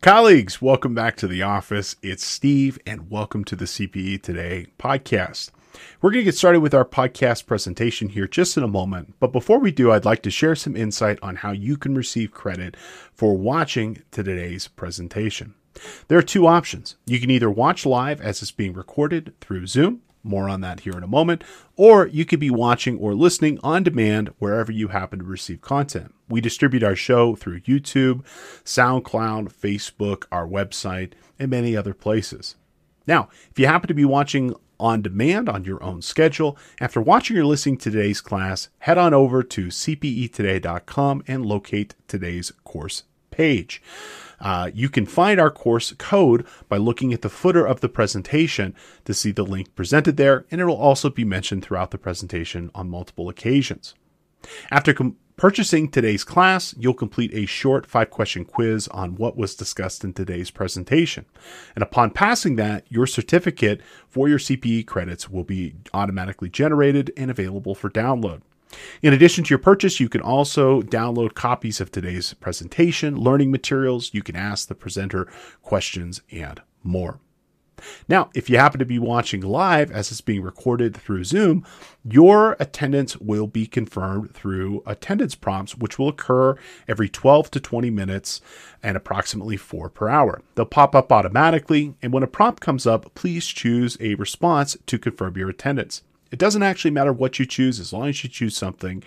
Colleagues, welcome back to the office. It's Steve, and welcome to the CPE Today podcast. We're going to get started with our podcast presentation here just in a moment. But before we do, I'd like to share some insight on how you can receive credit for watching today's presentation. There are two options. You can either watch live as it's being recorded through Zoom, more on that here in a moment. Or you could be watching or listening on demand wherever you happen to receive content. We distribute our show through YouTube, SoundCloud, Facebook, our website, and many other places. Now, if you happen to be watching on demand on your own schedule, after watching or listening to today's class, head on over to cpetoday.com and locate today's course page. Uh, you can find our course code by looking at the footer of the presentation to see the link presented there, and it will also be mentioned throughout the presentation on multiple occasions. After com- purchasing today's class, you'll complete a short five question quiz on what was discussed in today's presentation. And upon passing that, your certificate for your CPE credits will be automatically generated and available for download. In addition to your purchase, you can also download copies of today's presentation, learning materials. You can ask the presenter questions and more. Now, if you happen to be watching live as it's being recorded through Zoom, your attendance will be confirmed through attendance prompts, which will occur every 12 to 20 minutes and approximately four per hour. They'll pop up automatically, and when a prompt comes up, please choose a response to confirm your attendance. It doesn't actually matter what you choose as long as you choose something,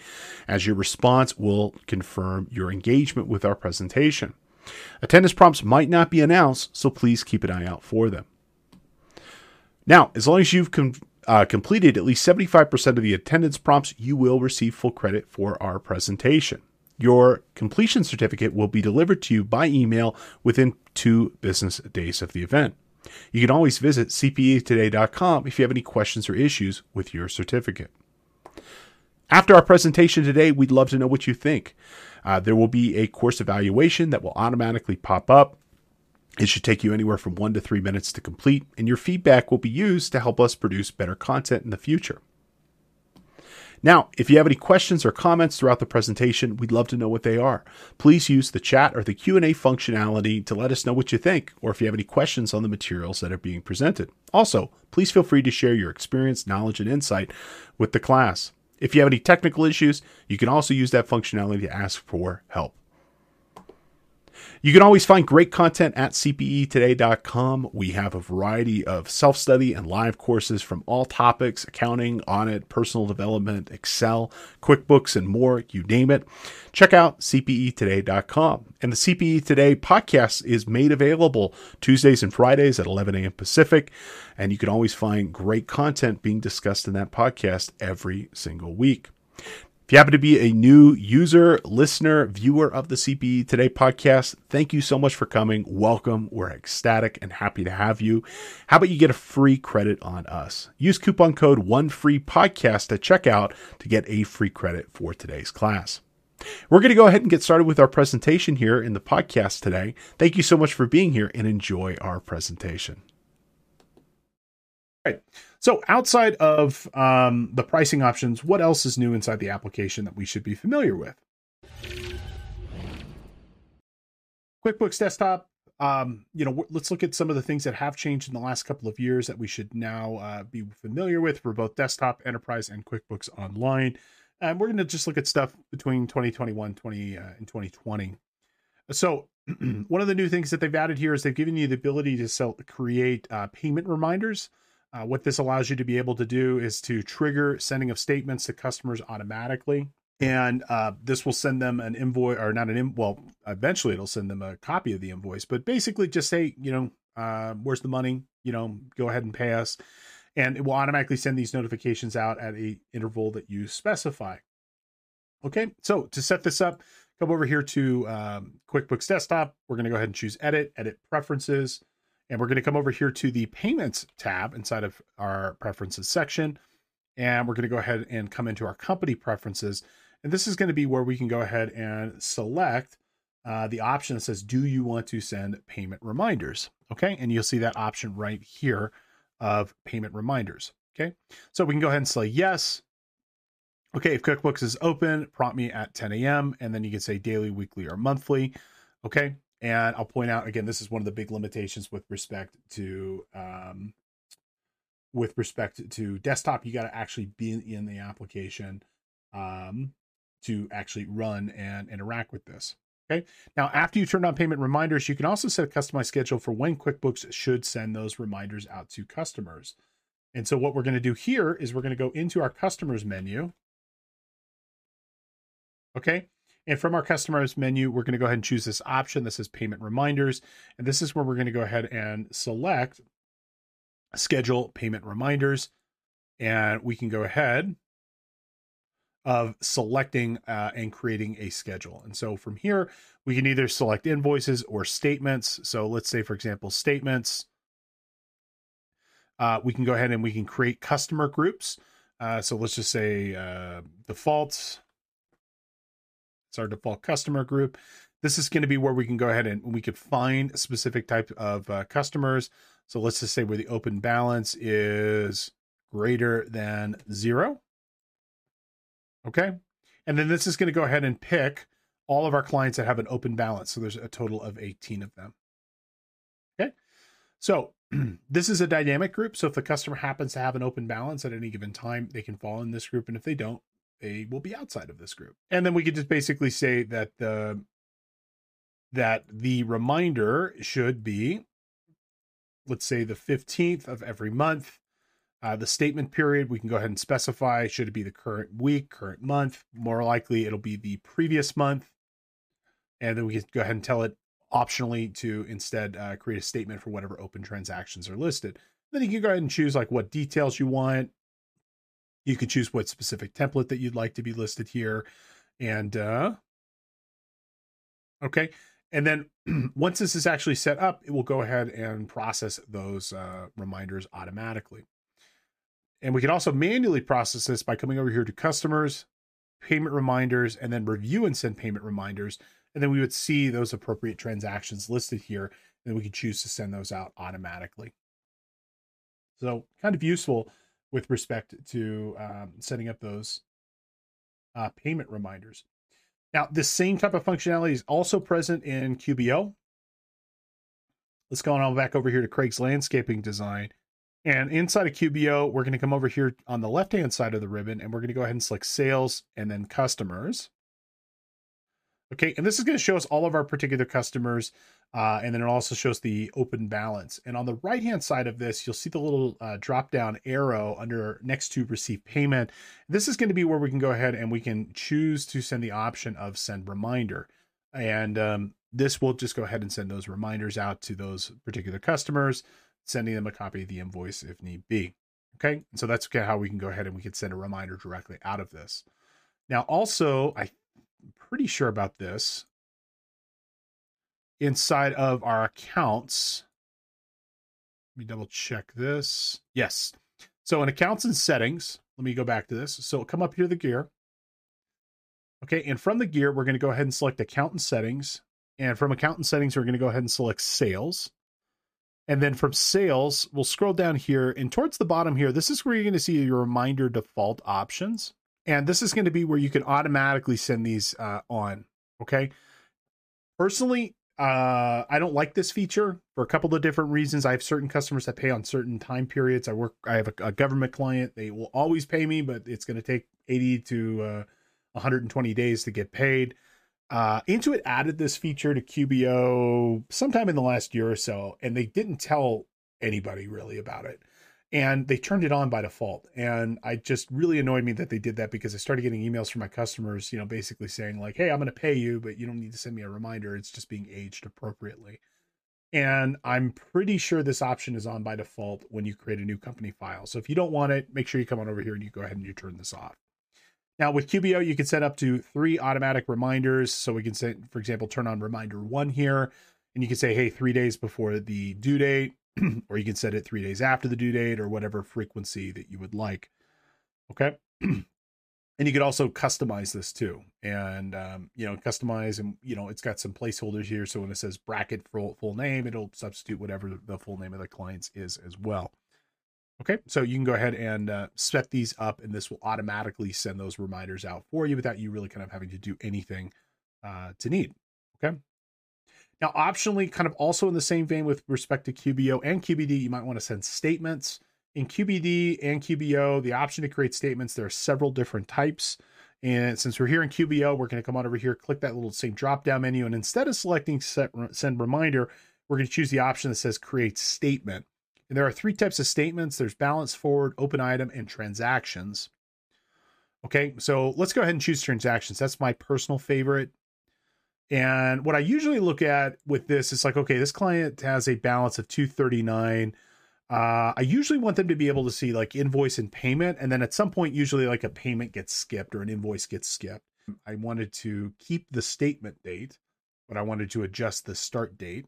as your response will confirm your engagement with our presentation. Attendance prompts might not be announced, so please keep an eye out for them. Now, as long as you've com- uh, completed at least 75% of the attendance prompts, you will receive full credit for our presentation. Your completion certificate will be delivered to you by email within two business days of the event. You can always visit cpetoday.com if you have any questions or issues with your certificate. After our presentation today, we'd love to know what you think. Uh, there will be a course evaluation that will automatically pop up. It should take you anywhere from one to three minutes to complete, and your feedback will be used to help us produce better content in the future. Now, if you have any questions or comments throughout the presentation, we'd love to know what they are. Please use the chat or the Q&A functionality to let us know what you think or if you have any questions on the materials that are being presented. Also, please feel free to share your experience, knowledge, and insight with the class. If you have any technical issues, you can also use that functionality to ask for help. You can always find great content at cpetoday.com. We have a variety of self study and live courses from all topics accounting, audit, personal development, Excel, QuickBooks, and more you name it. Check out cpetoday.com. And the CPE Today podcast is made available Tuesdays and Fridays at 11 a.m. Pacific. And you can always find great content being discussed in that podcast every single week. You happen to be a new user, listener, viewer of the CPE Today podcast, thank you so much for coming. Welcome. We're ecstatic and happy to have you. How about you get a free credit on us? Use coupon code one free podcast at checkout to get a free credit for today's class. We're going to go ahead and get started with our presentation here in the podcast today. Thank you so much for being here and enjoy our presentation. All right. So outside of um, the pricing options, what else is new inside the application that we should be familiar with? QuickBooks Desktop. Um, you know, let's look at some of the things that have changed in the last couple of years that we should now uh, be familiar with for both Desktop, Enterprise, and QuickBooks Online. And we're going to just look at stuff between 2021, 20 uh, and 2020. So one of the new things that they've added here is they've given you the ability to sell, create uh, payment reminders. Uh, what this allows you to be able to do is to trigger sending of statements to customers automatically. And uh, this will send them an invoice, or not an invoice. Well, eventually it'll send them a copy of the invoice. But basically, just say, you know, uh, where's the money? You know, go ahead and pay us, and it will automatically send these notifications out at a interval that you specify. Okay, so to set this up, come over here to um, QuickBooks Desktop. We're going to go ahead and choose Edit, Edit Preferences. And we're going to come over here to the payments tab inside of our preferences section. And we're going to go ahead and come into our company preferences. And this is going to be where we can go ahead and select uh, the option that says, do you want to send payment reminders? Okay. And you'll see that option right here of payment reminders. Okay. So we can go ahead and select yes. Okay. If QuickBooks is open, prompt me at 10 a.m. And then you can say daily, weekly, or monthly. Okay. And I'll point out again, this is one of the big limitations with respect to um, with respect to desktop. You got to actually be in the application um, to actually run and interact with this. Okay. Now, after you turn on payment reminders, you can also set a customized schedule for when QuickBooks should send those reminders out to customers. And so, what we're going to do here is we're going to go into our customers menu. Okay. And from our customers menu, we're going to go ahead and choose this option. This is payment reminders. And this is where we're going to go ahead and select schedule payment reminders. And we can go ahead of selecting uh, and creating a schedule. And so from here, we can either select invoices or statements. So let's say, for example, statements. Uh, we can go ahead and we can create customer groups. Uh, so let's just say uh, defaults. It's our default customer group. This is going to be where we can go ahead and we could find specific type of uh, customers. So let's just say where the open balance is greater than zero. Okay. And then this is going to go ahead and pick all of our clients that have an open balance. So there's a total of 18 of them. Okay. So this is a dynamic group. So if the customer happens to have an open balance at any given time, they can fall in this group. And if they don't, they will be outside of this group. And then we could just basically say that the that the reminder should be let's say the 15th of every month uh, the statement period, we can go ahead and specify should it be the current week, current month. More likely, it'll be the previous month. And then we can go ahead and tell it optionally to instead uh, create a statement for whatever open transactions are listed. Then you can go ahead and choose like what details you want. You can choose what specific template that you'd like to be listed here. And uh, okay. And then once this is actually set up, it will go ahead and process those uh, reminders automatically. And we can also manually process this by coming over here to customers, payment reminders, and then review and send payment reminders. And then we would see those appropriate transactions listed here. And we can choose to send those out automatically. So kind of useful with respect to um, setting up those uh, payment reminders. Now, this same type of functionality is also present in QBO. Let's go on back over here to Craig's landscaping design. And inside of QBO, we're going to come over here on the left-hand side of the ribbon, and we're going to go ahead and select sales and then customers. Okay, and this is going to show us all of our particular customers, uh, and then it also shows the open balance. And on the right-hand side of this, you'll see the little uh, drop-down arrow under next to receive payment. This is going to be where we can go ahead and we can choose to send the option of send reminder. And um, this will just go ahead and send those reminders out to those particular customers sending them a copy of the invoice if need be. Okay, so that's kind of how we can go ahead and we can send a reminder directly out of this. Now, also, Pretty sure about this. Inside of our accounts, let me double check this. Yes. So in accounts and settings, let me go back to this. So come up here to the gear. Okay, and from the gear, we're going to go ahead and select account and settings. And from account and settings, we're going to go ahead and select sales. And then from sales, we'll scroll down here and towards the bottom here, this is where you're going to see your reminder default options. And this is going to be where you can automatically send these uh, on. Okay. Personally, uh, I don't like this feature for a couple of different reasons. I have certain customers that pay on certain time periods. I work, I have a, a government client. They will always pay me, but it's going to take 80 to uh, 120 days to get paid. Uh, Intuit added this feature to QBO sometime in the last year or so, and they didn't tell anybody really about it. And they turned it on by default. And I just really annoyed me that they did that because I started getting emails from my customers, you know, basically saying, like, hey, I'm going to pay you, but you don't need to send me a reminder. It's just being aged appropriately. And I'm pretty sure this option is on by default when you create a new company file. So if you don't want it, make sure you come on over here and you go ahead and you turn this off. Now with QBO, you can set up to three automatic reminders. So we can say, for example, turn on reminder one here, and you can say, hey, three days before the due date, or you can set it three days after the due date or whatever frequency that you would like. Okay. and you could also customize this too. And, um, you know, customize and, you know, it's got some placeholders here. So when it says bracket full, full name, it'll substitute whatever the full name of the clients is as well. Okay, so you can go ahead and uh, set these up, and this will automatically send those reminders out for you without you really kind of having to do anything uh, to need. Okay. Now, optionally, kind of also in the same vein with respect to QBO and QBD, you might want to send statements. In QBD and QBO, the option to create statements, there are several different types. And since we're here in QBO, we're going to come on over here, click that little same drop down menu. And instead of selecting set, send reminder, we're going to choose the option that says create statement. And there are three types of statements there's balance forward, open item, and transactions. Okay, so let's go ahead and choose transactions. That's my personal favorite. And what I usually look at with this is like, okay, this client has a balance of 239. Uh, I usually want them to be able to see like invoice and payment. And then at some point, usually like a payment gets skipped or an invoice gets skipped. I wanted to keep the statement date, but I wanted to adjust the start date.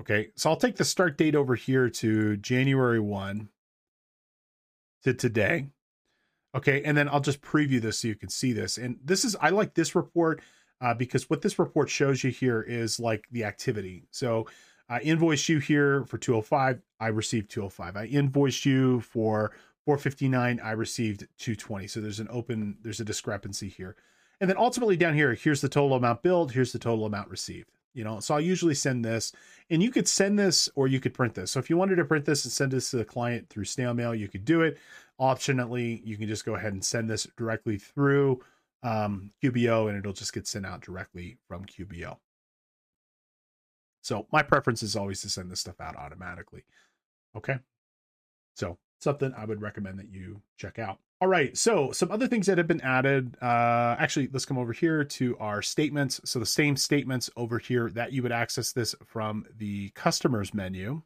Okay, so I'll take the start date over here to January 1 to today. Okay, and then I'll just preview this so you can see this. And this is, I like this report uh, because what this report shows you here is like the activity. So I invoiced you here for 205, I received 205. I invoiced you for 459, I received 220. So there's an open, there's a discrepancy here. And then ultimately down here, here's the total amount billed, here's the total amount received. You know, so I'll usually send this, and you could send this or you could print this. So if you wanted to print this and send this to the client through snail mail, you could do it. Optionally, you can just go ahead and send this directly through um, QBO and it'll just get sent out directly from QBO. So my preference is always to send this stuff out automatically. Okay. So something I would recommend that you check out. All right. So some other things that have been added. Uh, actually, let's come over here to our statements. So the same statements over here that you would access this from the customers menu.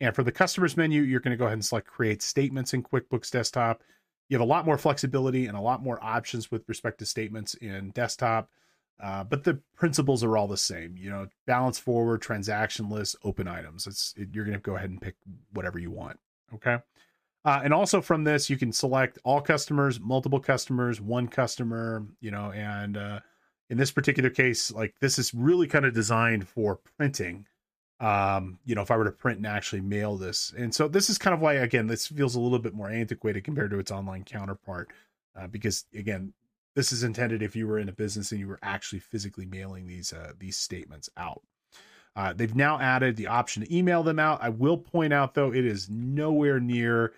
And for the customers menu, you're going to go ahead and select create statements in QuickBooks Desktop. You have a lot more flexibility and a lot more options with respect to statements in desktop. Uh, but the principles are all the same. You know, balance forward, transaction list, open items. It's it, you're going to go ahead and pick whatever you want. Okay. Uh, and also from this, you can select all customers, multiple customers, one customer. You know, and uh, in this particular case, like this is really kind of designed for printing um, you know, if I were to print and actually mail this. And so this is kind of why, again, this feels a little bit more antiquated compared to its online counterpart, uh, because again, this is intended if you were in a business and you were actually physically mailing these uh, these statements out. Uh, they've now added the option to email them out. I will point out though, it is nowhere near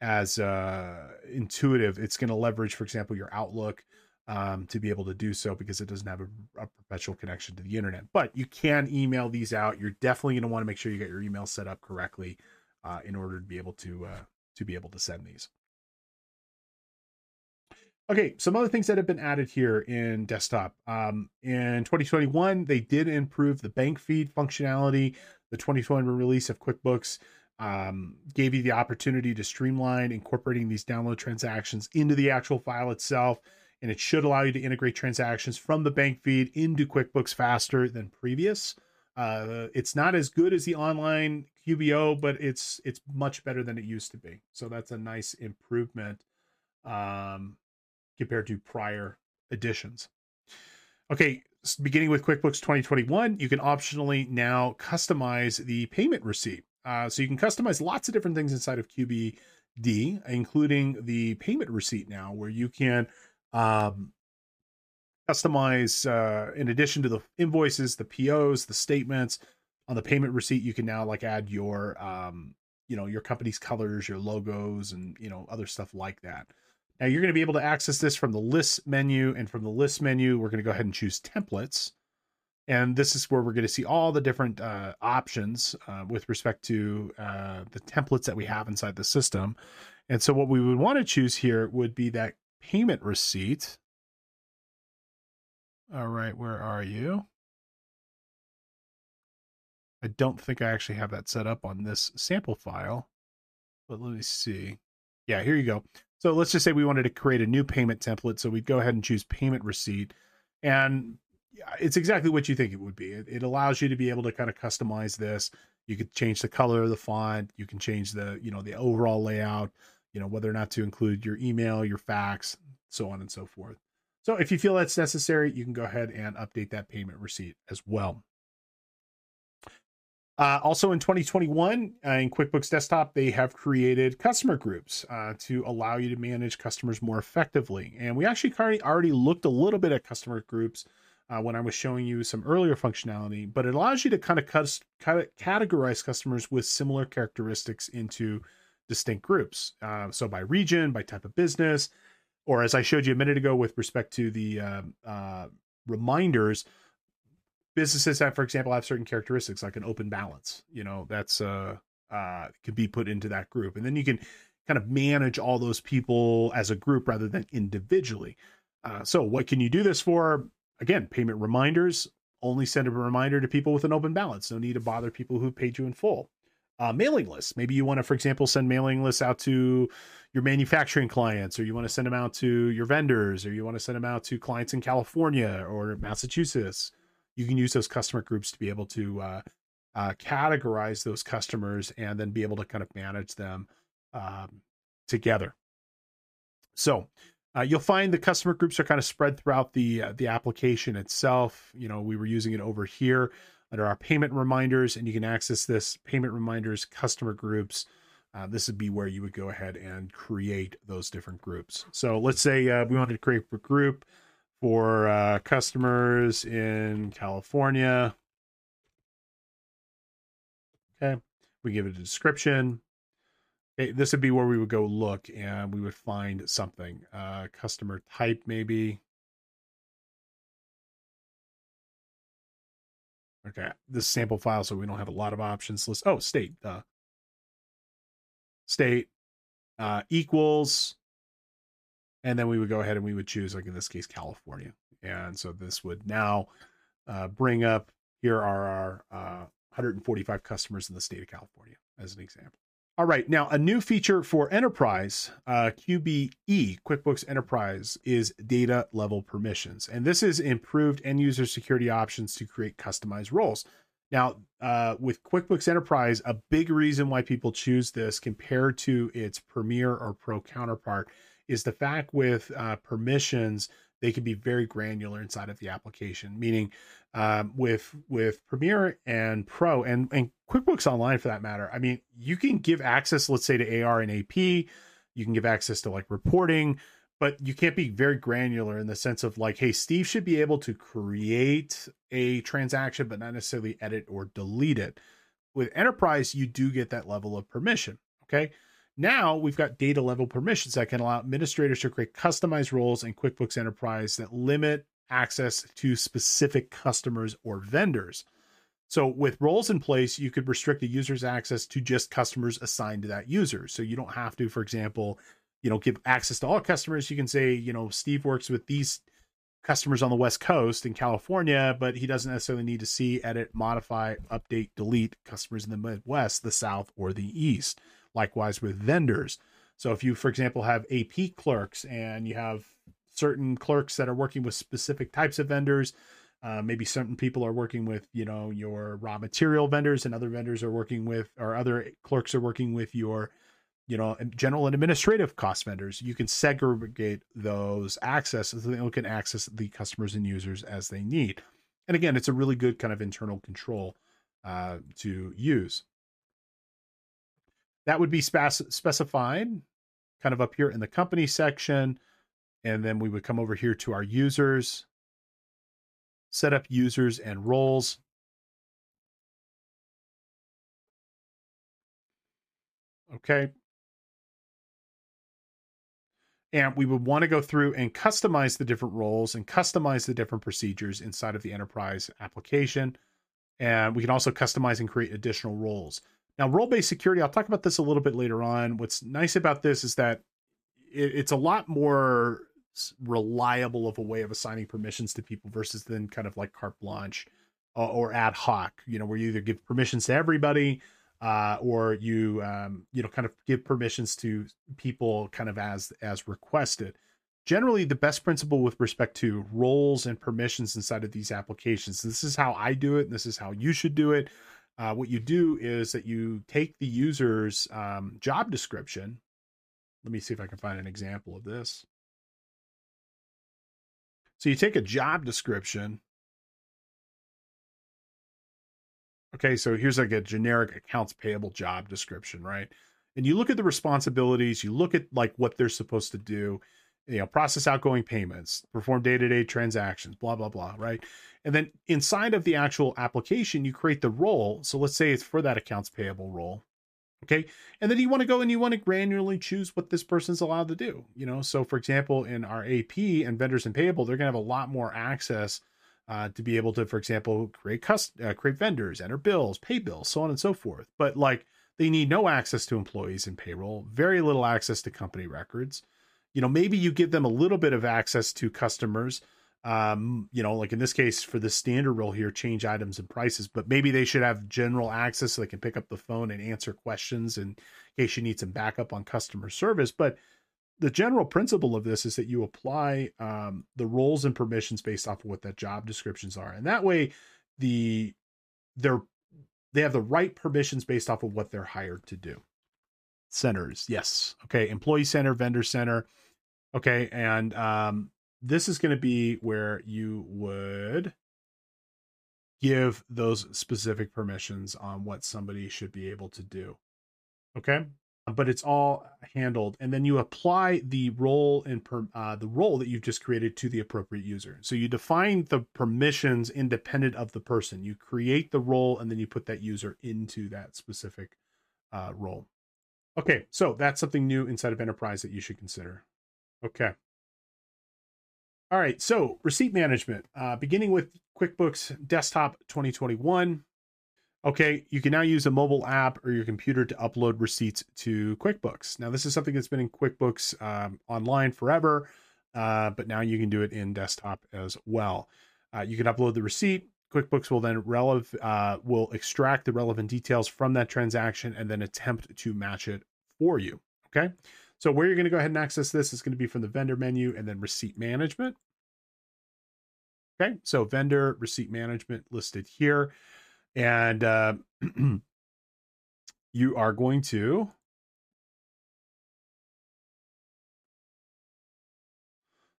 as uh, intuitive. It's going to leverage, for example, your Outlook um, to be able to do so because it doesn't have a, a, perpetual connection to the internet. But you can email these out. You're definitely going to want to make sure you get your email set up correctly uh, in order to be able to uh, to be able to send these. Okay, some other things that have been added here in desktop. Um, in 2021, they did improve the bank feed functionality. The 2021 release of QuickBooks um, gave you the opportunity to streamline incorporating these download transactions into the actual file itself and it should allow you to integrate transactions from the bank feed into QuickBooks faster than previous. Uh, it's not as good as the online QBO, but it's it's much better than it used to be. So that's a nice improvement um, compared to prior editions. Okay, beginning with QuickBooks 2021, you can optionally now customize the payment receipt. Uh, so you can customize lots of different things inside of QBD, including the payment receipt now, where you can um, customize uh, in addition to the invoices the pos the statements on the payment receipt you can now like add your um, you know your company's colors your logos and you know other stuff like that. Now you're going to be able to access this from the list menu and from the list menu we're going to go ahead and choose templates. And this is where we're going to see all the different uh, options uh, with respect to uh, the templates that we have inside the system. And so what we would want to choose here would be that payment receipt. All right, where are you? I don't think I actually have that set up on this sample file, but let me see. Yeah, here you go. So let's just say we wanted to create a new payment template. So we'd go ahead and choose payment receipt. And it's exactly what you think it would be. It, it allows you to be able to kind of customize this. You could change the color of the font. You can change the, you know, the overall layout you know, whether or not to include your email, your fax, so on and so forth. So if you feel that's necessary, you can go ahead and update that payment receipt as well. Uh, also in 2021, uh, in QuickBooks Desktop, they have created customer groups uh, to allow you to manage customers more effectively. And we actually already looked a little bit at customer groups uh, when I was showing you some earlier functionality, but it allows you to kind of cut, kind of categorize customers with similar characteristics into distinct groups. Uh, so by region, by type of business, or as I showed you a minute ago with respect to the uh, uh, reminders, businesses that, for example, have certain characteristics like an open balance. You know, that's uh, uh, can be put into that group, and then you can kind of manage all those people as a group rather than individually. Uh, so, what can you do this for? Again, payment reminders. Only send a reminder to people with an open balance. No need to bother people who paid you in full. Uh, mailing lists. Maybe you want to, for example, send mailing lists out to your manufacturing clients, or you want to send them out to your vendors, or you want to send them out to clients in California or Massachusetts. You can use those customer groups to be able to uh, uh, categorize those customers and then be able to kind of manage them um, together. So uh, you'll find the customer groups are kind of spread throughout the uh, the application itself. You know, we were using it over here under our payment reminders, and you can access this payment reminders customer groups. Uh, this would be where you would go ahead and create those different groups. So let's say uh, we wanted to create a group for uh, customers in California. Okay, we give it a description Okay, this would be where we would go look and we would find something uh customer type maybe okay this sample file so we don't have a lot of options. List oh state uh state uh equals and then we would go ahead and we would choose like in this case california. And so this would now uh bring up here are our uh 145 customers in the state of california as an example all right, now a new feature for Enterprise, uh, QBE, QuickBooks Enterprise, is data level permissions. And this is improved end user security options to create customized roles. Now, uh, with QuickBooks Enterprise, a big reason why people choose this compared to its Premier or Pro counterpart is the fact with uh, permissions, they can be very granular inside of the application. Meaning, um, with with Premier and Pro and and QuickBooks Online for that matter, I mean, you can give access, let's say, to AR and AP. You can give access to like reporting, but you can't be very granular in the sense of like, hey, Steve should be able to create a transaction, but not necessarily edit or delete it. With Enterprise, you do get that level of permission. Okay. Now we've got data level permissions that can allow administrators to create customized roles in QuickBooks Enterprise that limit access to specific customers or vendors. So with roles in place, you could restrict the user's access to just customers assigned to that user. So you don't have to, for example, you know, give access to all customers. You can say, you know, Steve works with these customers on the West Coast in California, but he doesn't necessarily need to see, edit, modify, update, delete customers in the Midwest, the South, or the East. Likewise with vendors. So if you, for example, have AP clerks and you have certain clerks that are working with specific types of vendors, uh, maybe certain people are working with, you know, your raw material vendors, and other vendors are working with, or other clerks are working with your, you know, general and administrative cost vendors. You can segregate those access so they can access the customers and users as they need. And again, it's a really good kind of internal control uh, to use. That would be spec- specified kind of up here in the company section. And then we would come over here to our users set up users and roles. Okay. And we would want to go through and customize the different roles and customize the different procedures inside of the enterprise application. And we can also customize and create additional roles. Now, role based security, I'll talk about this a little bit later on. What's nice about this is that it's a lot more reliable of a way of assigning permissions to people versus then kind of like carte blanche uh, or ad hoc you know where you either give permissions to everybody uh, or you um, you know kind of give permissions to people kind of as as requested. Generally the best principle with respect to roles and permissions inside of these applications this is how i do it and this is how you should do it uh, what you do is that you take the user's um, job description. Let me see if i can find an example of this so you take a job description. Okay, so here's like a generic accounts payable job description, right? And you look at the responsibilities, you look at like what they're supposed to do. you know, process outgoing payments, perform day to day transactions, blah, blah, blah, right? And then inside of the actual application, you create the role. So let's say it's for that accounts payable role. Okay. And then you want to go and you want to granularly choose what this person's allowed to do. You know, so for example, in our AP and vendors and payable, they're going to have a lot more access uh, to be able to, for example, create cust- uh, create vendors, enter bills, pay bills, so on and so forth. But like they need no access to employees and payroll, very little access to company records. You know, maybe you give them a little bit of access to customers, um, you know, like in this case for the standard role here, change items and prices, but maybe they should have general access so they can pick up the phone and answer questions in case you need some backup on customer service. But the general principle of this is that you apply um, the roles and permissions based off of what that job descriptions are, and that way the they're they have the right permissions based off of what they're hired to do. Centers, yes, okay, employee center, vendor center, okay, and um, this is going to be where you would give those specific permissions on what somebody should be able to do. Okay, but it's all handled, and then you apply the role and per, uh, the role that you've just created to the appropriate user. So you define the permissions independent of the person. You create the role, and then you put that user into that specific uh, role. Okay, so that's something new inside of Enterprise that you should consider. Okay. All right, so receipt management, uh, beginning with QuickBooks Desktop 2021. Okay, you can now use a mobile app or your computer to upload receipts to QuickBooks. Now, this is something that's been in QuickBooks um, online forever, uh, but now you can do it in desktop as well. Uh, you can upload the receipt. QuickBooks will then relev- uh, will extract the relevant details from that transaction and then attempt to match it for you. Okay, so where you're going to go ahead and access this is going to be from the vendor menu and then receipt management. Okay, so vendor receipt management listed here. And uh, you are going to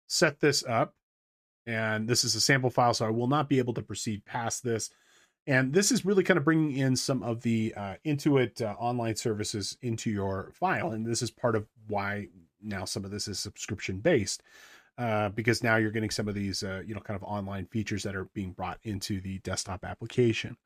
set this up. And this is a sample file, so I will not be able to proceed past this. And this is really kind of bringing in some of the uh, Intuit uh, online services into your file. And this is part of why now some of this is subscription based. Uh, because now you're getting some of these, uh, you know, kind of online features that are being brought into the desktop application.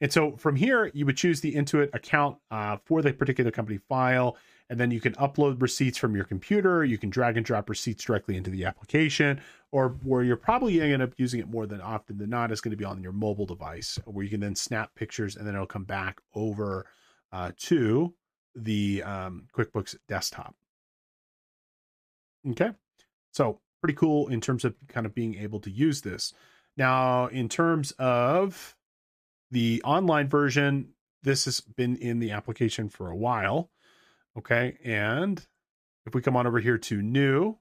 And so from here, you would choose the Intuit account uh, for the particular company file, and then you can upload receipts from your computer. You can drag and drop receipts directly into the application, or where you're probably going to end up using it more than often than not is going to be on your mobile device, where you can then snap pictures and then it'll come back over uh, to the um, QuickBooks desktop. Okay, so pretty cool in terms of kind of being able to use this. Now, in terms of the online version, this has been in the application for a while. Okay, and if we come on over here to new,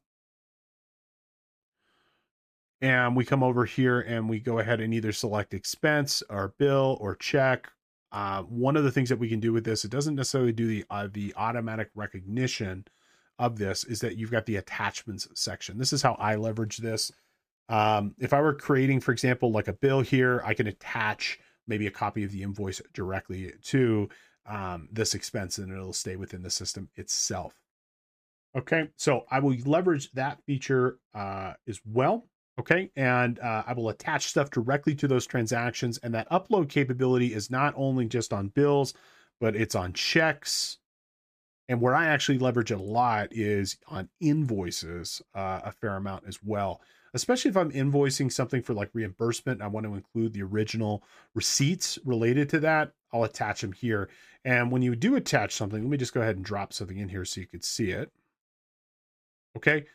and we come over here and we go ahead and either select expense or bill or check. Uh, one of the things that we can do with this, it doesn't necessarily do the uh, the automatic recognition of this is that you've got the attachments section. This is how I leverage this. Um, if I were creating, for example, like a bill here, I can attach maybe a copy of the invoice directly to um, this expense and it'll stay within the system itself. Okay, so I will leverage that feature uh, as well. Okay, and uh, I will attach stuff directly to those transactions. And that upload capability is not only just on bills, but it's on checks, and where I actually leverage it a lot is on invoices, uh, a fair amount as well. Especially if I'm invoicing something for like reimbursement, I want to include the original receipts related to that. I'll attach them here. And when you do attach something, let me just go ahead and drop something in here so you could see it. Okay.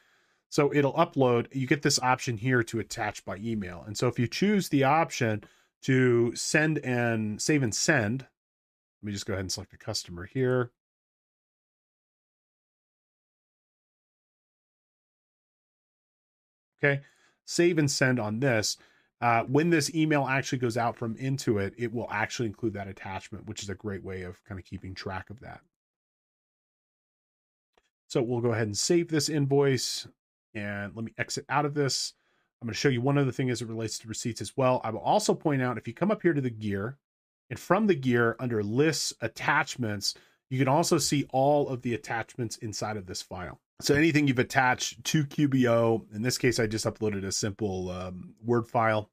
So it'll upload. You get this option here to attach by email. And so if you choose the option to send and save and send, let me just go ahead and select a customer here. Okay. Save and send on this. Uh, when this email actually goes out from Intuit, it will actually include that attachment, which is a great way of kind of keeping track of that. So we'll go ahead and save this invoice and let me exit out of this. I'm going to show you one other thing as it relates to receipts as well. I will also point out if you come up here to the gear and from the gear under lists attachments, you can also see all of the attachments inside of this file. So anything you've attached to QBO, in this case, I just uploaded a simple um, Word file.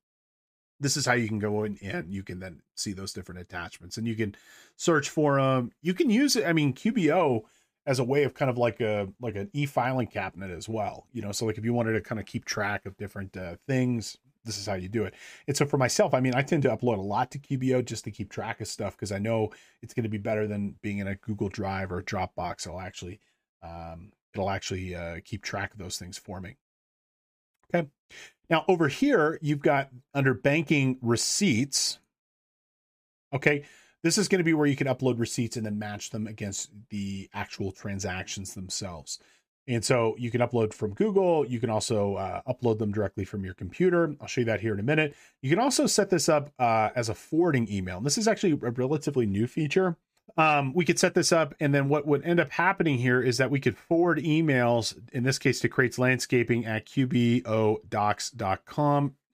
This is how you can go in and you can then see those different attachments and you can search for them. You can use it. I mean, QBO as a way of kind of like a like an e-filing cabinet as well. You know, so like if you wanted to kind of keep track of different uh, things, this is how you do it. And so for myself, I mean, I tend to upload a lot to QBO just to keep track of stuff because I know it's going to be better than being in a Google Drive or Dropbox. I'll actually, um, it'll actually uh, keep track of those things for me. Okay. Now over here, you've got under banking receipts. Okay. This is going to be where you can upload receipts and then match them against the actual transactions themselves. And so you can upload from Google. You can also uh, upload them directly from your computer. I'll show you that here in a minute. You can also set this up uh, as a forwarding email. And this is actually a relatively new feature. Um, we could set this up, and then what would end up happening here is that we could forward emails, in this case to Craig's Landscaping at qbodocs.com.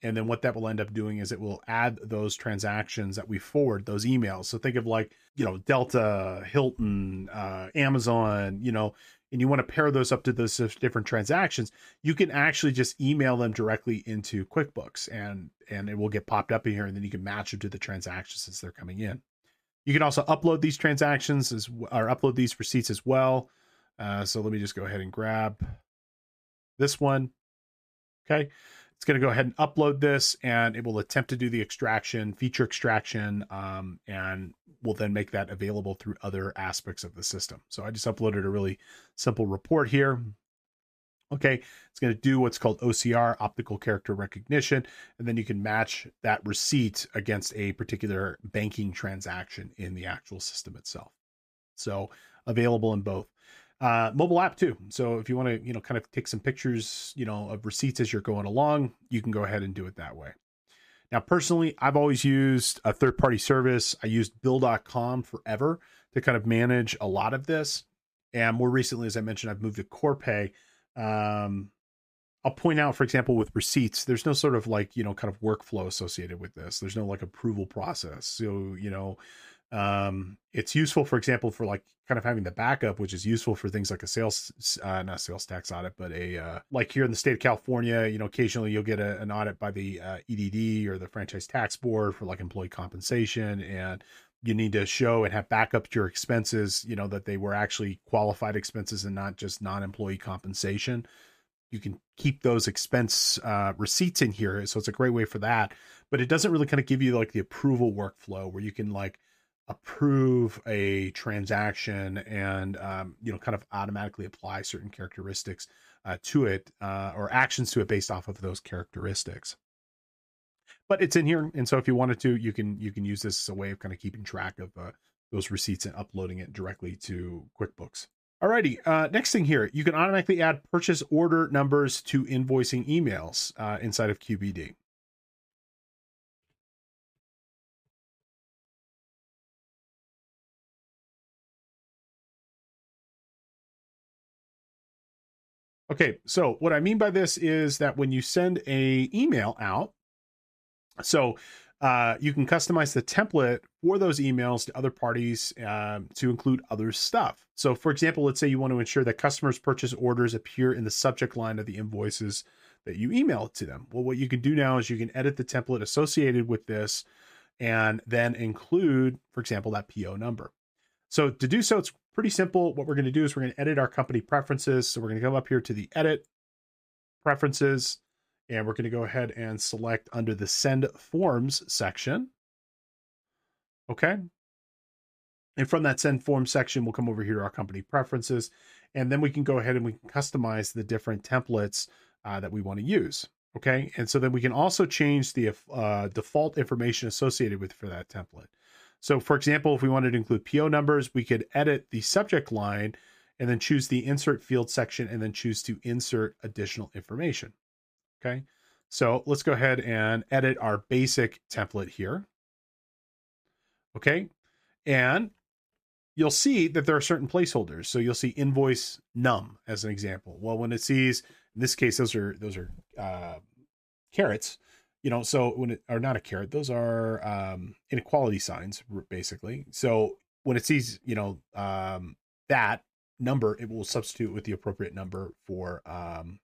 And then what that will end up doing is it will add those transactions that we forward, those emails. So think of like, you know, Delta, Hilton, uh, Amazon, you know, and you want to pair those up to those different transactions, you can actually just email them directly into QuickBooks and and it will get popped up in here and then you can match them to the transactions as they're coming in. You can also upload these transactions as or upload these receipts as well. Uh, so let me just go ahead and grab this one. Okay. It's going to go ahead and upload this and it will attempt to do the extraction, feature extraction, um, and will then make that available through other aspects of the system. So I just uploaded a really simple report here. Okay, it's going to do what's called OCR, optical character recognition, and then you can match that receipt against a particular banking transaction in the actual system itself. So available in both uh, mobile app too. So if you want to, you know, kind of take some pictures, you know, of receipts as you're going along, you can go ahead and do it that way. Now, personally, I've always used a third party service. I used Bill.com forever to kind of manage a lot of this. And more recently, as I mentioned, I've moved to Corpay. Um, I'll point out, for example, with receipts, there's no sort of like, you know, kind of workflow associated with this. There's no like approval process. So, you know, um, it's useful, for example, for like kind of having the backup, which is useful for things like a sales, uh, not sales tax audit, but a uh, like here in the state of California, you know, occasionally you'll get a, an audit by the uh, EDD or the Franchise Tax Board for like employee compensation, and you need to show and have backup your expenses, you know, that they were actually qualified expenses and not just non-employee compensation. You can keep those expense uh, receipts in here, so it's a great way for that. But it doesn't really kind of give you like the approval workflow where you can like approve a transaction and um, you know kind of automatically apply certain characteristics uh, to it uh, or actions to it based off of those characteristics but it's in here and so if you wanted to you can you can use this as a way of kind of keeping track of uh, those receipts and uploading it directly to quickbooks Alrighty, uh, next thing here, you can automatically add purchase order numbers to invoicing emails uh, inside of QBD. Okay, so what I mean by this is that when you send a email out, so uh, you can customize the template for those emails to other parties uh, to include other stuff. So, for example, let's say you want to ensure that customers' purchase orders appear in the subject line of the invoices that you email to them. Well, what you can do now is you can edit the template associated with this and then include, for example, that PO number. So to do so, it's pretty simple. What we're going to do is we're going to edit our company preferences. So we're going to come up here to the edit preferences, and we're going to go ahead and select under the send forms section. Okay. And from that send form section, we'll come over here to our company preferences, and then we can go ahead and we can customize the different templates uh, that we want to use. Okay. And so then we can also change the uh, default information associated with for that template. So, for example, if we wanted to include PO numbers, we could edit the subject line and then choose the insert field section and then choose to insert additional information. Okay. So let's go ahead and edit our basic template here. Okay. And you'll see that there are certain placeholders. So you'll see invoice num as an example. Well, when it sees, in this case, those are, those are, uh, carets you know so when it are not a carrot, those are um inequality signs basically so when it sees you know um that number, it will substitute with the appropriate number for um,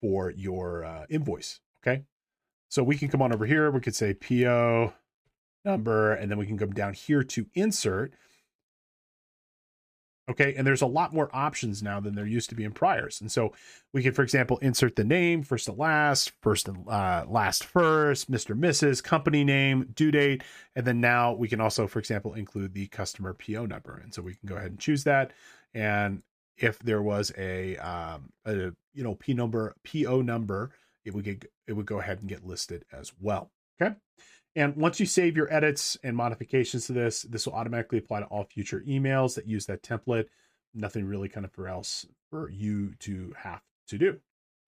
for your uh, invoice. Okay, so we can come on over here. We could say PO number, and then we can come down here to insert. Okay, and there's a lot more options now than there used to be in priors. And so we can, for example, insert the name first to last, first and uh, last first, Mr. Mrs., company name, due date, and then now we can also, for example, include the customer PO number. And so we can go ahead and choose that. And if there was a, um, a you know P number PO number, it would get it would go ahead and get listed as well. Okay. And once you save your edits and modifications to this, this will automatically apply to all future emails that use that template. Nothing really kind of for else for you to have to do.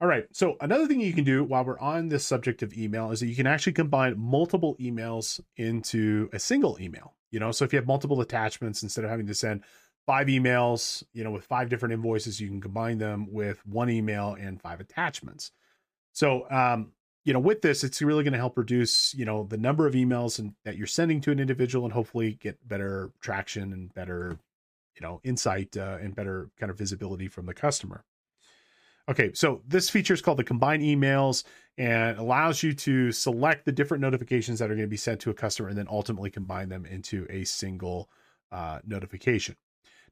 All right. So another thing you can do while we're on this subject of email is that you can actually combine multiple emails into a single email. You know, so if you have multiple attachments, instead of having to send five emails, you know, with five different invoices, you can combine them with one email and five attachments. So um, you know, with this, it's really going to help reduce, you know, the number of emails and that you're sending to an individual and hopefully get better traction and better, you know, insight uh, and better kind of visibility from the customer. Okay, so this feature is called the combine emails and allows you to select the different notifications that are going to be sent to a customer and then ultimately combine them into a single uh, notification.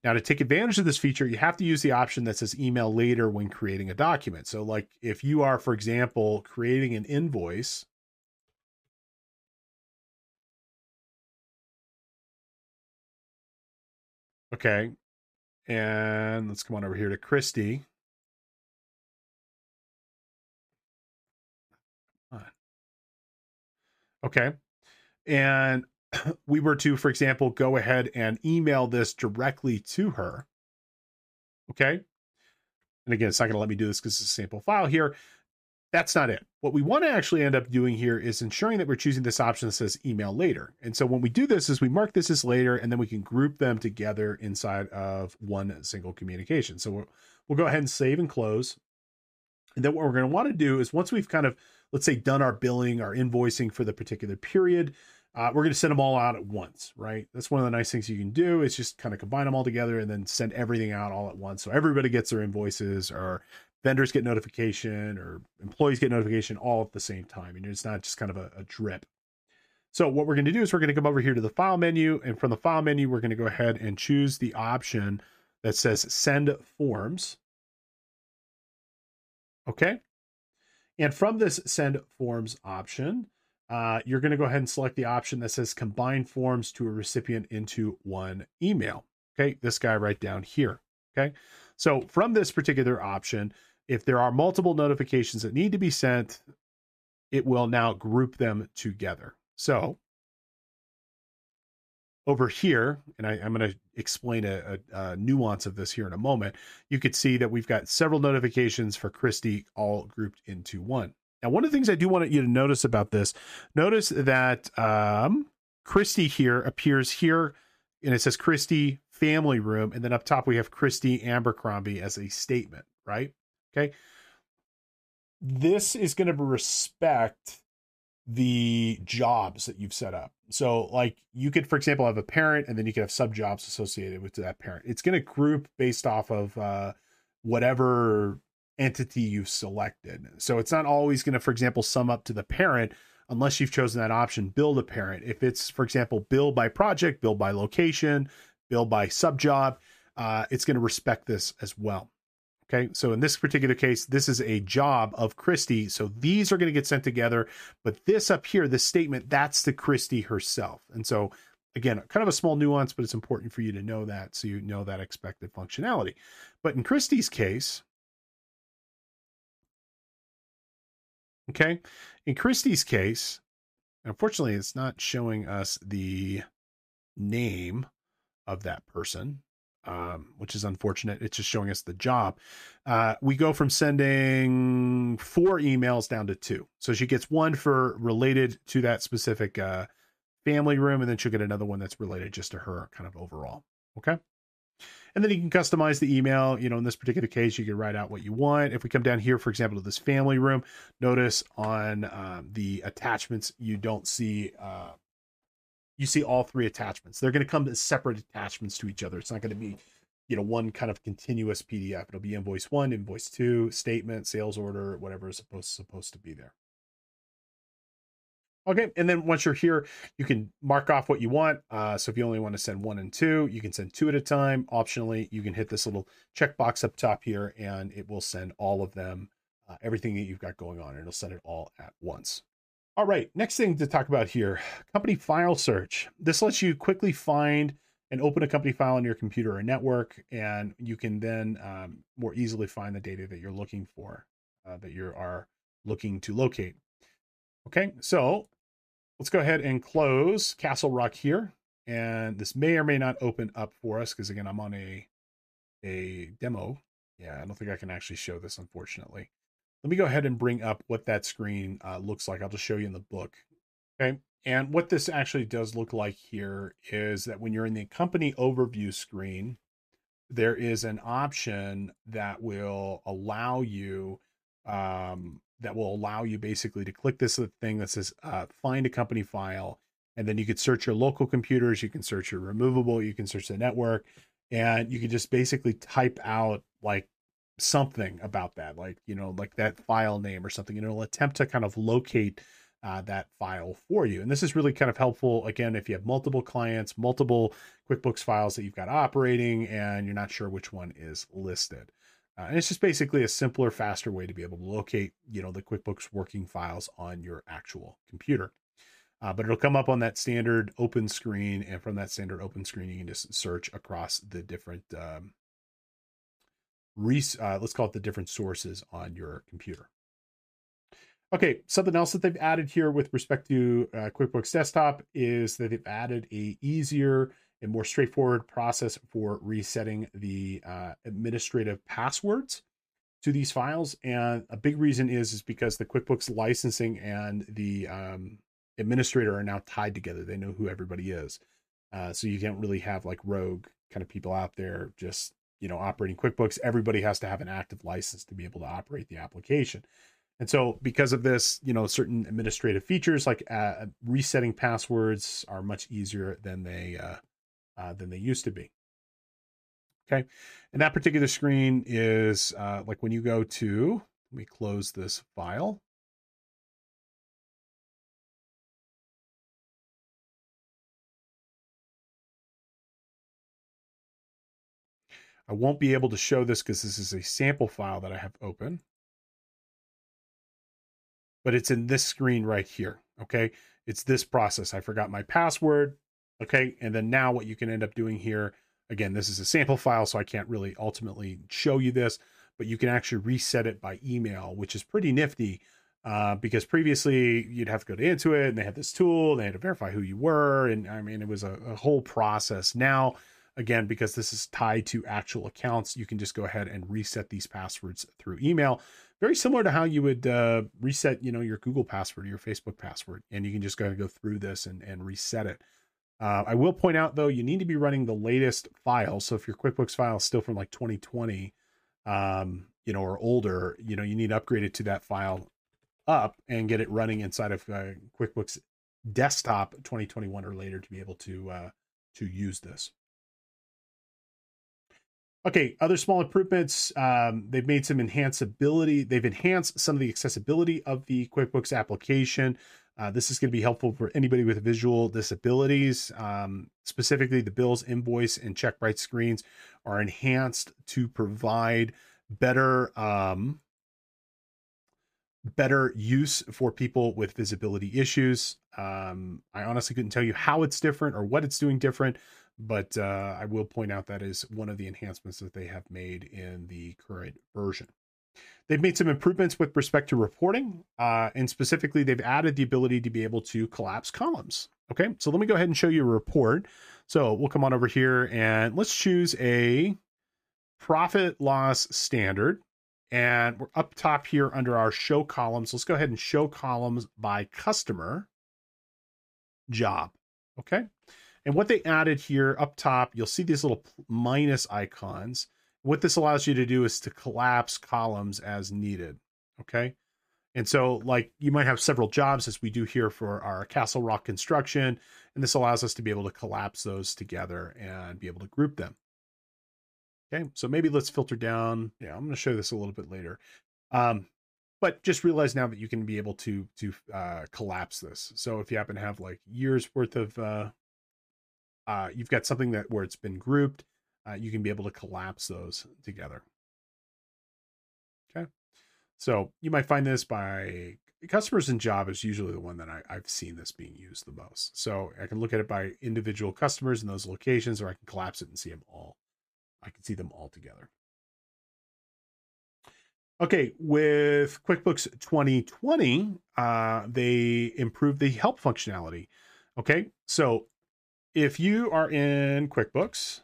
Now, to take advantage of this feature, you have to use the option that says email later when creating a document. So, like if you are, for example, creating an invoice, okay, and let's come on over here to Kristy. Okay. And we were to, for example, go ahead and email this directly to her, okay? And again, it's not going to let me do this because it's a sample file here. That's not it. What we want to actually end up doing here is ensuring that we're choosing this option that says email later. And so when we do this is we mark this as later and then we can group them together inside of one single communication. So we'll, we'll go ahead and save and close. And then what we're going to want to do is once we've kind of, let's say, done our billing, our invoicing for the particular period, uh, we're going to send them all out at once, right? That's one of the nice things you can do is just kind of combine them all together and then send everything out all at once. So everybody gets their invoices or vendors get notification or employees get notification all at the same time. And it's not just kind of a, a drip. So what we're going to do is we're going to come over here to the file menu and from the file menu, we're going to go ahead and choose the option that says send forms. Okay. And from this send forms option, uh, you're going to go ahead and select the option that says combine forms to a recipient into one email. Okay, this guy right down here. Okay, so from this particular option, if there are multiple notifications that need to be sent, it will now group them together. So over here, and I, am going to explain a, a, a, nuance of this here in a moment, you could see that we've got several notifications for Kristy all grouped into one. Now, one of the things I do want you to notice about this, notice that um, Kristy here appears here, and it says Kristy family room, and then up top we have Kristy Abercrombie as a statement, right? Okay. This is going to respect the jobs that you've set up. So, like, you could, for example, have a parent, and then you could have sub jobs associated with that parent. It's going to group based off of uh, whatever entity you've selected. So it's not always going to, for example, sum up to the parent unless you've chosen that option, build a parent. If it's, for example, build by project, build by location, build by sub job, uh, it's going to respect this as well. Okay, so in this particular case, this is a job of Kristy. So these are going to get sent together. But this up here, this statement, that's the Kristy herself. And so again, kind of a small nuance, but it's important for you to know that so you know that expected functionality. But in Kristy's case, Okay. In Kristy's case, unfortunately, it's not showing us the name of that person, um, which is unfortunate. It's just showing us the job. Uh, we go from sending four emails down to two. So she gets one for related to that specific uh, family room, and then she'll get another one that's related just to her kind of overall. Okay. And then you can customize the email. You know, in this particular case, you can write out what you want. If we come down here, for example, to this family room, notice on um, the attachments, you don't see, uh, you see all three attachments. They're going to come as separate attachments to each other. It's not going to be you know one kind of continuous pdf it'll be invoice one invoice two statement sales order whatever is supposed supposed to be there okay and then once you're here you can mark off what you want uh, so if you only want to send one and two you can send two at a time. Optionally you can hit this little checkbox up top here and it will send all of them uh, everything that you've got going on it'll send it all at once. All right next thing to talk about here company file search. This lets you quickly find and open a company file on your computer or network, and you can then um, more easily find the data that you're looking for, uh, that you are looking to locate. Okay, so let's go ahead and close Castle Rock here, and this may or may not open up for us because again, I'm on a a demo. Yeah, I don't think I can actually show this, unfortunately. Let me go ahead and bring up what that screen uh, looks like. I'll just show you in the book. Okay, and what this actually does look like here is that when you're in the company overview screen, there is an option that will allow you um, that will allow you basically to click this thing that says uh, find a company file and then you could search your local computers you can search your removable you can search the network and you can just basically type out like something about that like you know like that file name or something and it'll attempt to kind of locate uh, that file for you. And this is really kind of helpful, again, if you have multiple clients, multiple QuickBooks files that you've got operating, and you're not sure which one is listed. Uh, and it's just basically a simpler, faster way to be able to locate, you know, the QuickBooks working files on your actual computer. Uh, but it'll come up on that standard open screen, and from that standard open screen, you can just search across the different, um, res- uh, let's call it the different sources on your computer. Okay, something else that they've added here with respect to uh, QuickBooks Desktop is that they've added a easier and more straightforward process for resetting the uh, administrative passwords to these files. And a big reason is is because the QuickBooks licensing and the um, administrator are now tied together. They know who everybody is, uh, so you can't really have like rogue kind of people out there just you know operating QuickBooks. Everybody has to have an active license to be able to operate the application. And so, because of this, you know, certain administrative features like uh, resetting passwords are much easier than they uh, uh, than they used to be. Okay, and that particular screen is uh, like when you go to. Let me close this file. I won't be able to show this because this is a sample file that I have open but it's in this screen right here. Okay. It's this process. I forgot my password. Okay. And then now what you can end up doing here, again, this is a sample file, so I can't really ultimately show you this, but you can actually reset it by email, which is pretty nifty. Uh, because previously you'd have to go to Intuit and they had this tool, they had to verify who you were. And I mean, it was a, a whole process. Now Again, because this is tied to actual accounts, you can just go ahead and reset these passwords through email. Very similar to how you would uh, reset, you know, your Google password or your Facebook password, and you can just go go through this and, and reset it. Uh, I will point out though, you need to be running the latest file. So if your QuickBooks file is still from like 2020, um, you know, or older, you know, you need to upgrade it to that file up and get it running inside of uh, QuickBooks Desktop 2021 or later to be able to uh, to use this. Okay, other small improvements. Um, they've made some enhanceability. They've enhanced some of the accessibility of the QuickBooks application. Uh, this is going to be helpful for anybody with visual disabilities. Um, specifically, the bills, invoice, and check write screens are enhanced to provide better um, better use for people with visibility issues. Um, I honestly couldn't tell you how it's different or what it's doing different, but uh, I will point out that is one of the enhancements that they have made in the current version. They've made some improvements with respect to reporting, uh, and specifically, they've added the ability to be able to collapse columns. Okay, so let me go ahead and show you a report. So we'll come on over here and let's choose a profit loss standard. And we're up top here under our show columns. Let's go ahead and show columns by customer job. Okay. And what they added here up top, you'll see these little minus icons. What this allows you to do is to collapse columns as needed. Okay. And so, like, you might have several jobs as we do here for our Castle Rock construction. And this allows us to be able to collapse those together and be able to group them. Okay, so maybe let's filter down. Yeah, I'm going to show this a little bit later. Um, but just realize now that you can be able to to uh, collapse this. So if you happen to have like years worth of, uh, uh, you've got something that where it's been grouped, uh, you can be able to collapse those together. Okay, so you might find this by customers in Java is usually the one that I, I've seen this being used the most. So I can look at it by individual customers in those locations, or I can collapse it and see them all. I can see them all together. Okay, with QuickBooks 2020, uh, they improved the help functionality. Okay, so if you are in QuickBooks,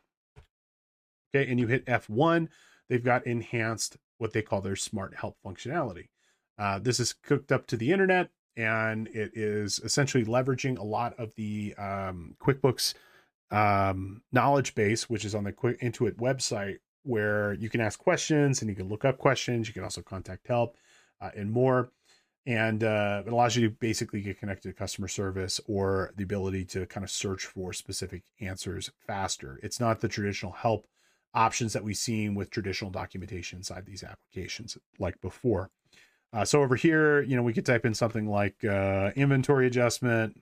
okay, and you hit F1, they've got enhanced what they call their smart help functionality. Uh, this is cooked up to the internet and it is essentially leveraging a lot of the um, QuickBooks um, knowledge base, which is on the Quick Intuit website, where you can ask questions and you can look up questions. You can also contact help uh, and more. And uh, it allows you to basically get connected to customer service or the ability to kind of search for specific answers faster. It's not the traditional help options that we've seen with traditional documentation inside these applications like before. Uh, so over here, you know, we could type in something like uh, inventory adjustment.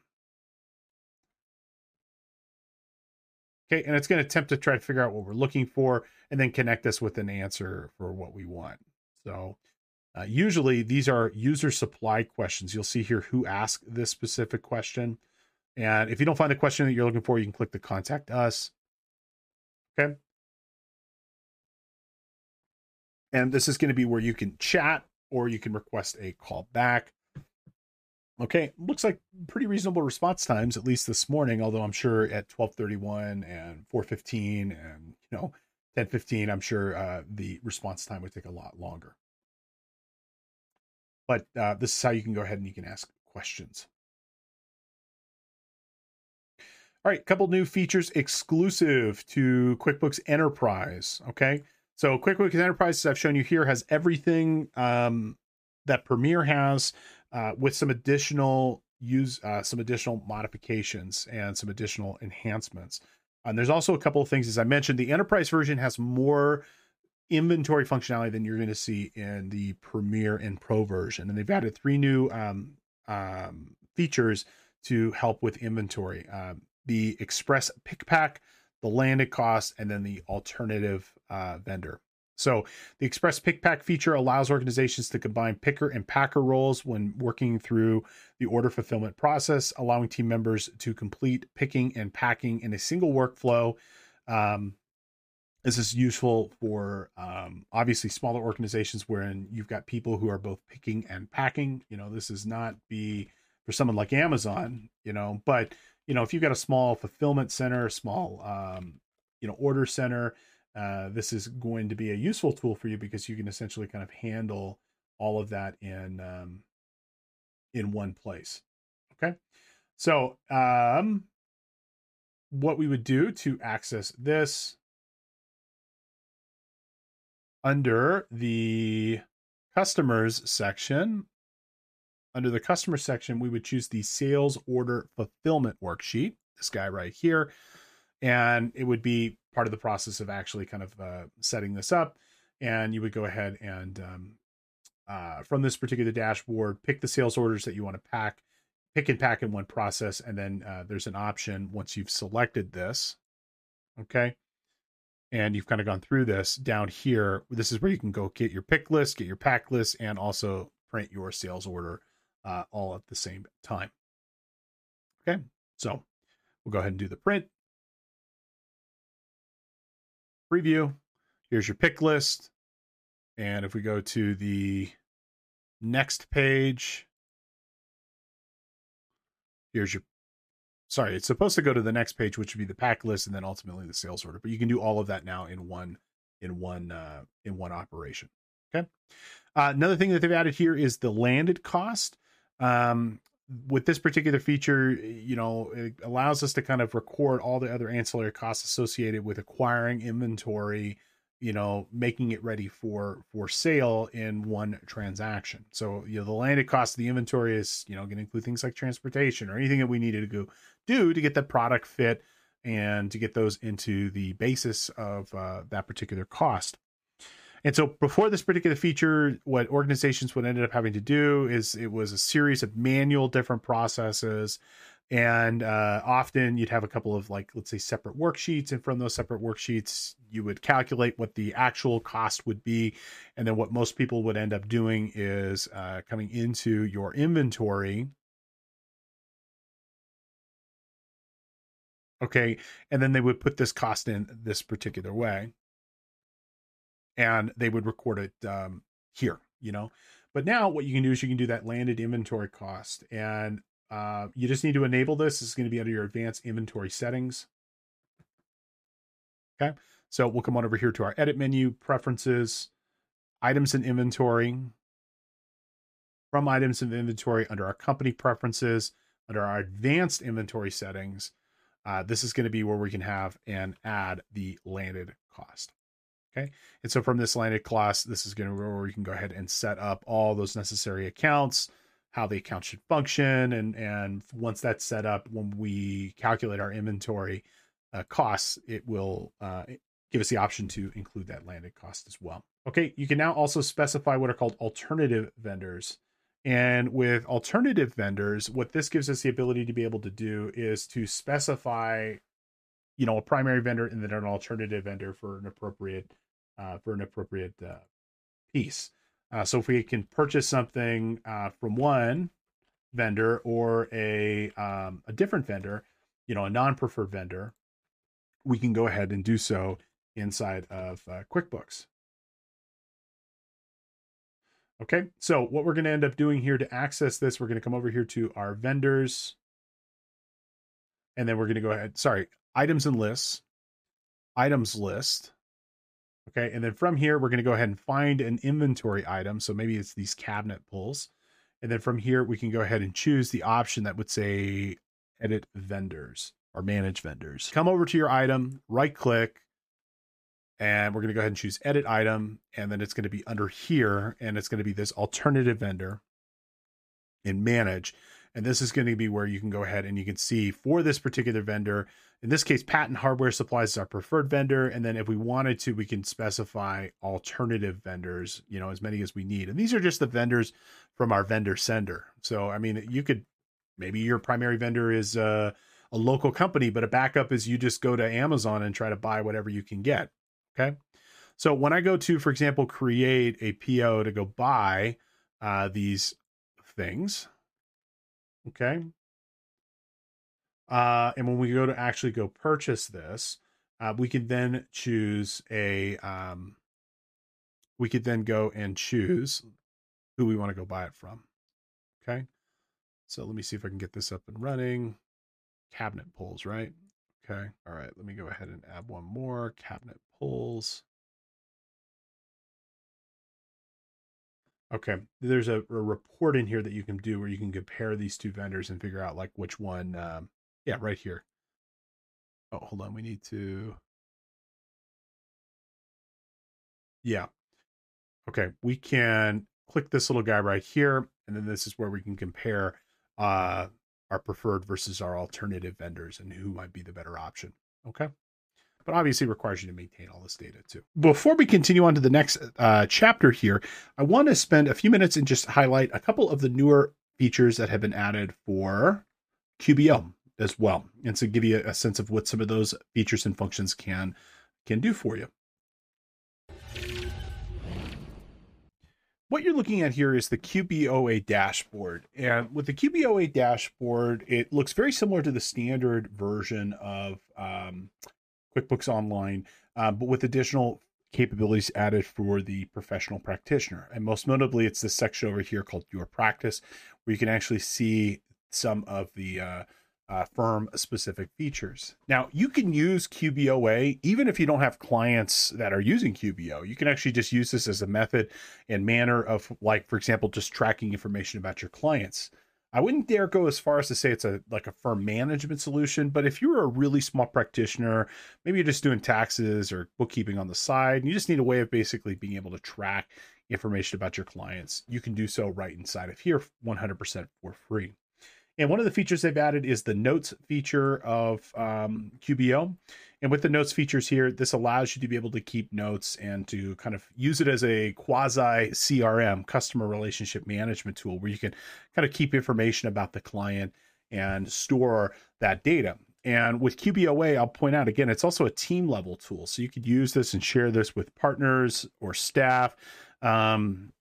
Okay, and it's going to attempt to try to figure out what we're looking for and then connect us with an answer for what we want. So uh, usually these are user supply questions. You'll see here who asked this specific question. And if you don't find the question that you're looking for, you can click the contact us. Okay. And this is going to be where you can chat or you can request a call back. Okay, looks like pretty reasonable response times, at least this morning. Although I'm sure at 12:31 and 4:15 and you know 10:15, I'm sure uh, the response time would take a lot longer. But uh, this is how you can go ahead and you can ask questions. All right, couple new features exclusive to QuickBooks Enterprise. Okay, so QuickBooks Enterprise, as I've shown you here, has everything um, that Premier has, uh, with some additional use, uh, some additional modifications and some additional enhancements. And there's also a couple of things, as I mentioned, the Enterprise version has more inventory functionality than you're going to see in the Premier and Pro version, and they've added three new um, um, features to help with inventory. Um, the Express Pick Pack the landed cost, and then the alternative uh, vendor. So the Express Pick Pack feature allows organizations to combine picker and packer roles when working through the order fulfillment process, allowing team members to complete picking and packing in a single workflow. Um, this is useful for um, obviously smaller organizations wherein you've got people who are both picking and packing. You know, this is not be for someone like Amazon, you know, but you know, if you've got a small fulfillment center, small, um, you know, order center, uh, this is going to be a useful tool for you because you can essentially kind of handle all of that in um, in one place. Okay, so um, what we would do to access this under the customers section under the customer section, we would choose the sales order fulfillment worksheet, this guy right here. And it would be part of the process of actually kind of uh, setting this up. And you would go ahead and um, uh, from this particular dashboard, pick the sales orders that you want to pack, pick and pack in one process. And then uh, there's an option once you've selected this. Okay. And you've kind of gone through this down here. This is where you can go get your pick list, get your pack list, and also print your sales order uh, all at the same time. Okay, so we'll go ahead and do the print. Preview. Here's your pick list. And if we go to the next page, here's your sorry, it's supposed to go to the next page, which would be the pack list and then ultimately the sales order. But you can do all of that now in one in one uh, in one operation. Okay. Uh, another thing that they've added here is the landed cost. Um, with this particular feature, you know, it allows us to kind of record all the other ancillary costs associated with acquiring inventory, you know, making it ready for for sale in one transaction. So, you know, the landed cost of the inventory is, you know, going to include things like transportation or anything that we needed to go do to get the product fit and to get those into the basis of uh, that particular cost. And so before this particular feature, what organizations would end up having to do is it was a series of manual different processes. And uh, often you'd have a couple of like, let's say separate worksheets. And from those separate worksheets, you would calculate what the actual cost would be. And then what most people would end up doing is uh, coming into your inventory. Okay. And then they would put this cost in this particular way and they would record it um, here, you know. But now what you can do is you can do that landed inventory cost, and uh, you just need to enable this. This is going to be under your advanced inventory settings. Okay, so we'll come on over here to our edit menu, preferences, items in inventory. From items in inventory under our company preferences, under our advanced inventory settings, uh, this is going to be where we can have and add the landed cost. Okay. And so from this landed cost, this is going to where you can go ahead and set up all those necessary accounts, how the account should function. And, and once that's set up, when we calculate our inventory uh, costs, it will uh, give us the option to include that landed cost as well. Okay. You can now also specify what are called alternative vendors. And with alternative vendors, what this gives us the ability to be able to do is to specify you know a primary vendor and then an alternative vendor for an appropriate uh, for an appropriate uh, piece. Uh, so if we can purchase something uh, from one vendor or a um, a different vendor, you know, a non-preferred vendor, we can go ahead and do so inside of uh, QuickBooks. Okay, so what we're going to end up doing here to access this, we're going to come over here to our vendors, and then we're going to go ahead. Sorry, items and lists, items list. Okay. And then from here, we're going to go ahead and find an inventory item. So maybe it's these cabinet pulls. And then from here, we can go ahead and choose the option that would say edit vendors or manage vendors. Come over to your item, right click, and we're going to go ahead and choose edit item. And then it's going to be under here, and it's going to be this alternative vendor in manage. And this is going to be where you can go ahead and you can see for this particular vendor, in this case, Patton Hardware Supplies is our preferred vendor. And then if we wanted to, we can specify alternative vendors, you know, as many as we need. And these are just the vendors from our vendor center. So, I mean, you could maybe your primary vendor is uh, a local company, but a backup is you just go to Amazon and try to buy whatever you can get. Okay. So when I go to, for example, create a PO to go buy uh, these things, Okay. Uh, and when we go to actually go purchase this, uh, we can then choose a, um, we could then go and choose who we want to go buy it from. Okay. So let me see if I can get this up and running. Cabinet pulls, right? Okay. All right. Let me go ahead and add one more cabinet pulls. Okay. There's a, a, report in here that you can do where you can compare these two vendors and figure out like which one. Um, yeah, right here. Oh, hold on. We need to. Yeah. Okay. We can click this little guy right here. And then this is where we can compare uh, our preferred versus our alternative vendors and who might be the better option. Okay but obviously requires you to maintain all this data too. Before we continue on to the next uh, chapter here, I want to spend a few minutes and just highlight a couple of the newer features that have been added for QBO as well, and to give you a sense of what some of those features and functions can can do for you. What you're looking at here is the QBOA dashboard. And with the QBOA dashboard, it looks very similar to the standard version of um, QuickBooks Online, uh, but with additional capabilities added for the professional practitioner. And most notably, it's this section over here called Your Practice, where you can actually see some of the uh, uh, firm specific features. Now, you can use QBOA even if you don't have clients that are using QBO. You can actually just use this as a method and manner of, like, for example, just tracking information about your clients. I wouldn't dare go as far as to say it's a like a firm management solution, but if you're a really small practitioner, maybe you're just doing taxes or bookkeeping on the side, and you just need a way of basically being able to track information about your clients, you can do so right inside of here 100% for free. And one of the features they've added is the notes feature of um, QBO. And with the notes features here, this allows you to be able to keep notes and to kind of use it as a quasi CRM, customer relationship management tool, where you can kind of keep information about the client and store that data. And with QBOA, I'll point out again, it's also a team level tool. So you could use this and share this with partners or staff, um,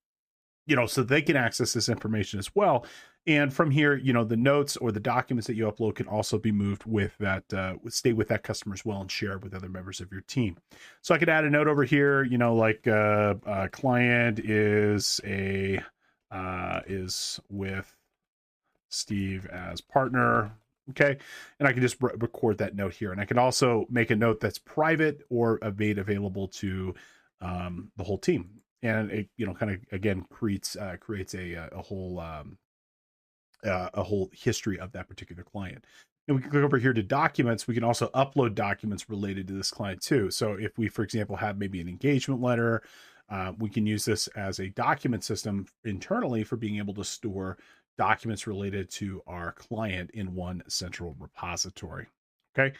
you know, so they can access this information as well. And from here, you know, the notes or the documents that you upload can also be moved with that, uh, stay with that customer as well and share with other members of your team. So I could add a note over here, you know, like uh, a client is a, uh, is with Steve as partner. Okay. And I can just re- record that note here. And I can also make a note that's private or made available to um, the whole team. And it, you know, kind of again creates uh, creates a a whole um, uh, a whole history of that particular client. And we can click over here to documents. We can also upload documents related to this client too. So if we, for example, have maybe an engagement letter, uh, we can use this as a document system internally for being able to store documents related to our client in one central repository. Okay.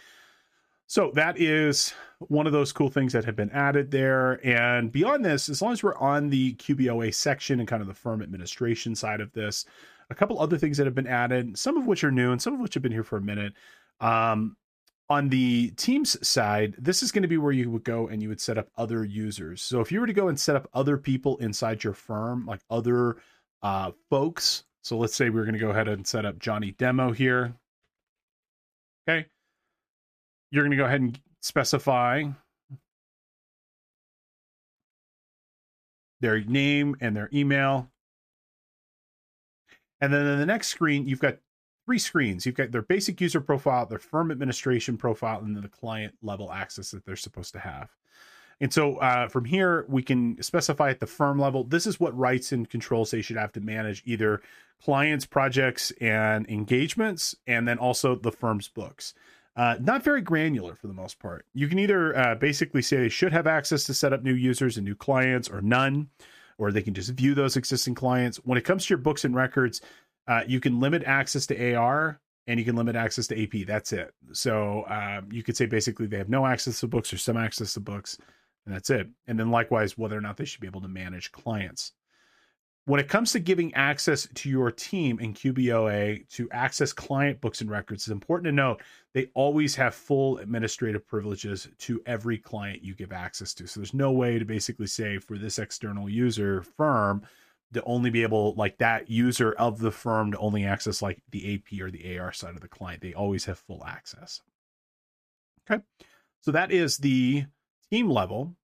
So that is one of those cool things that have been added there. And beyond this, as long as we're on the QBOA section and kind of the firm administration side of this, a couple other things that have been added, some of which are new and some of which have been here for a minute. Um, on the Teams side, this is going to be where you would go and you would set up other users. So if you were to go and set up other people inside your firm, like other uh, folks so let's say we're going to go ahead and set up Johnny Demo here. Okay. You're going to go ahead and specify their name and their email. And then in the next screen, you've got three screens. You've got their basic user profile, their firm administration profile, and then the client level access that they're supposed to have. And so uh, from here, we can specify at the firm level. This is what rights and controls they should have to manage either clients, projects, and engagements, and then also the firm's books. Uh, not very granular for the most part. You can either uh, basically say they should have access to set up new users and new clients, or none, or they can just view those existing clients. When it comes to your books and records, uh, you can limit access to AR and you can limit access to AP. That's it. So um, you could say basically they have no access to books or some access to books and that's it. And then likewise, whether or not they should be able to manage clients. When it comes to giving access to your team in QBOA to access client books and records, it's important to note they always have full administrative privileges to every client you give access to. So there's no way to basically say for this external user firm to only be able like that user of the firm to only access like the AP or the AR side of the client. They always have full access. Okay. So that is the team level.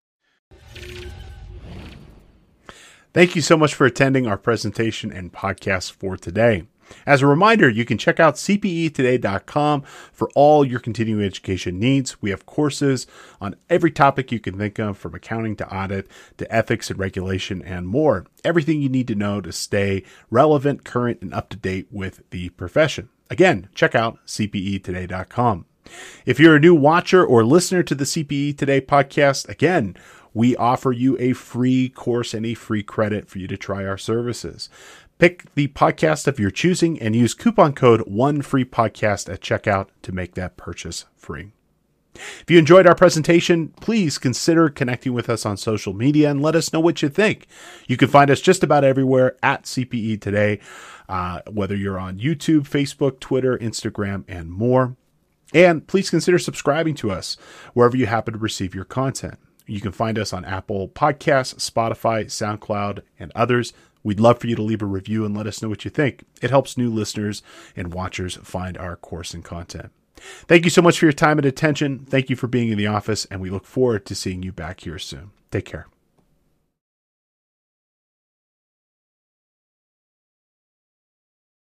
Thank you so much for attending our presentation and podcast for today. As a reminder, you can check out cpetoday.com for all your continuing education needs. We have courses on every topic you can think of, from accounting to audit to ethics and regulation and more. Everything you need to know to stay relevant, current, and up to date with the profession. Again, check out cpetoday.com. If you're a new watcher or listener to the CPE Today podcast, again, we offer you a free course and a free credit for you to try our services. Pick the podcast of your choosing and use coupon code one free podcast at checkout to make that purchase free. If you enjoyed our presentation, please consider connecting with us on social media and let us know what you think. You can find us just about everywhere at CPE Today, uh, whether you're on YouTube, Facebook, Twitter, Instagram, and more. And please consider subscribing to us wherever you happen to receive your content. You can find us on Apple Podcasts, Spotify, SoundCloud, and others. We'd love for you to leave a review and let us know what you think. It helps new listeners and watchers find our course and content. Thank you so much for your time and attention. Thank you for being in the office, and we look forward to seeing you back here soon. Take care.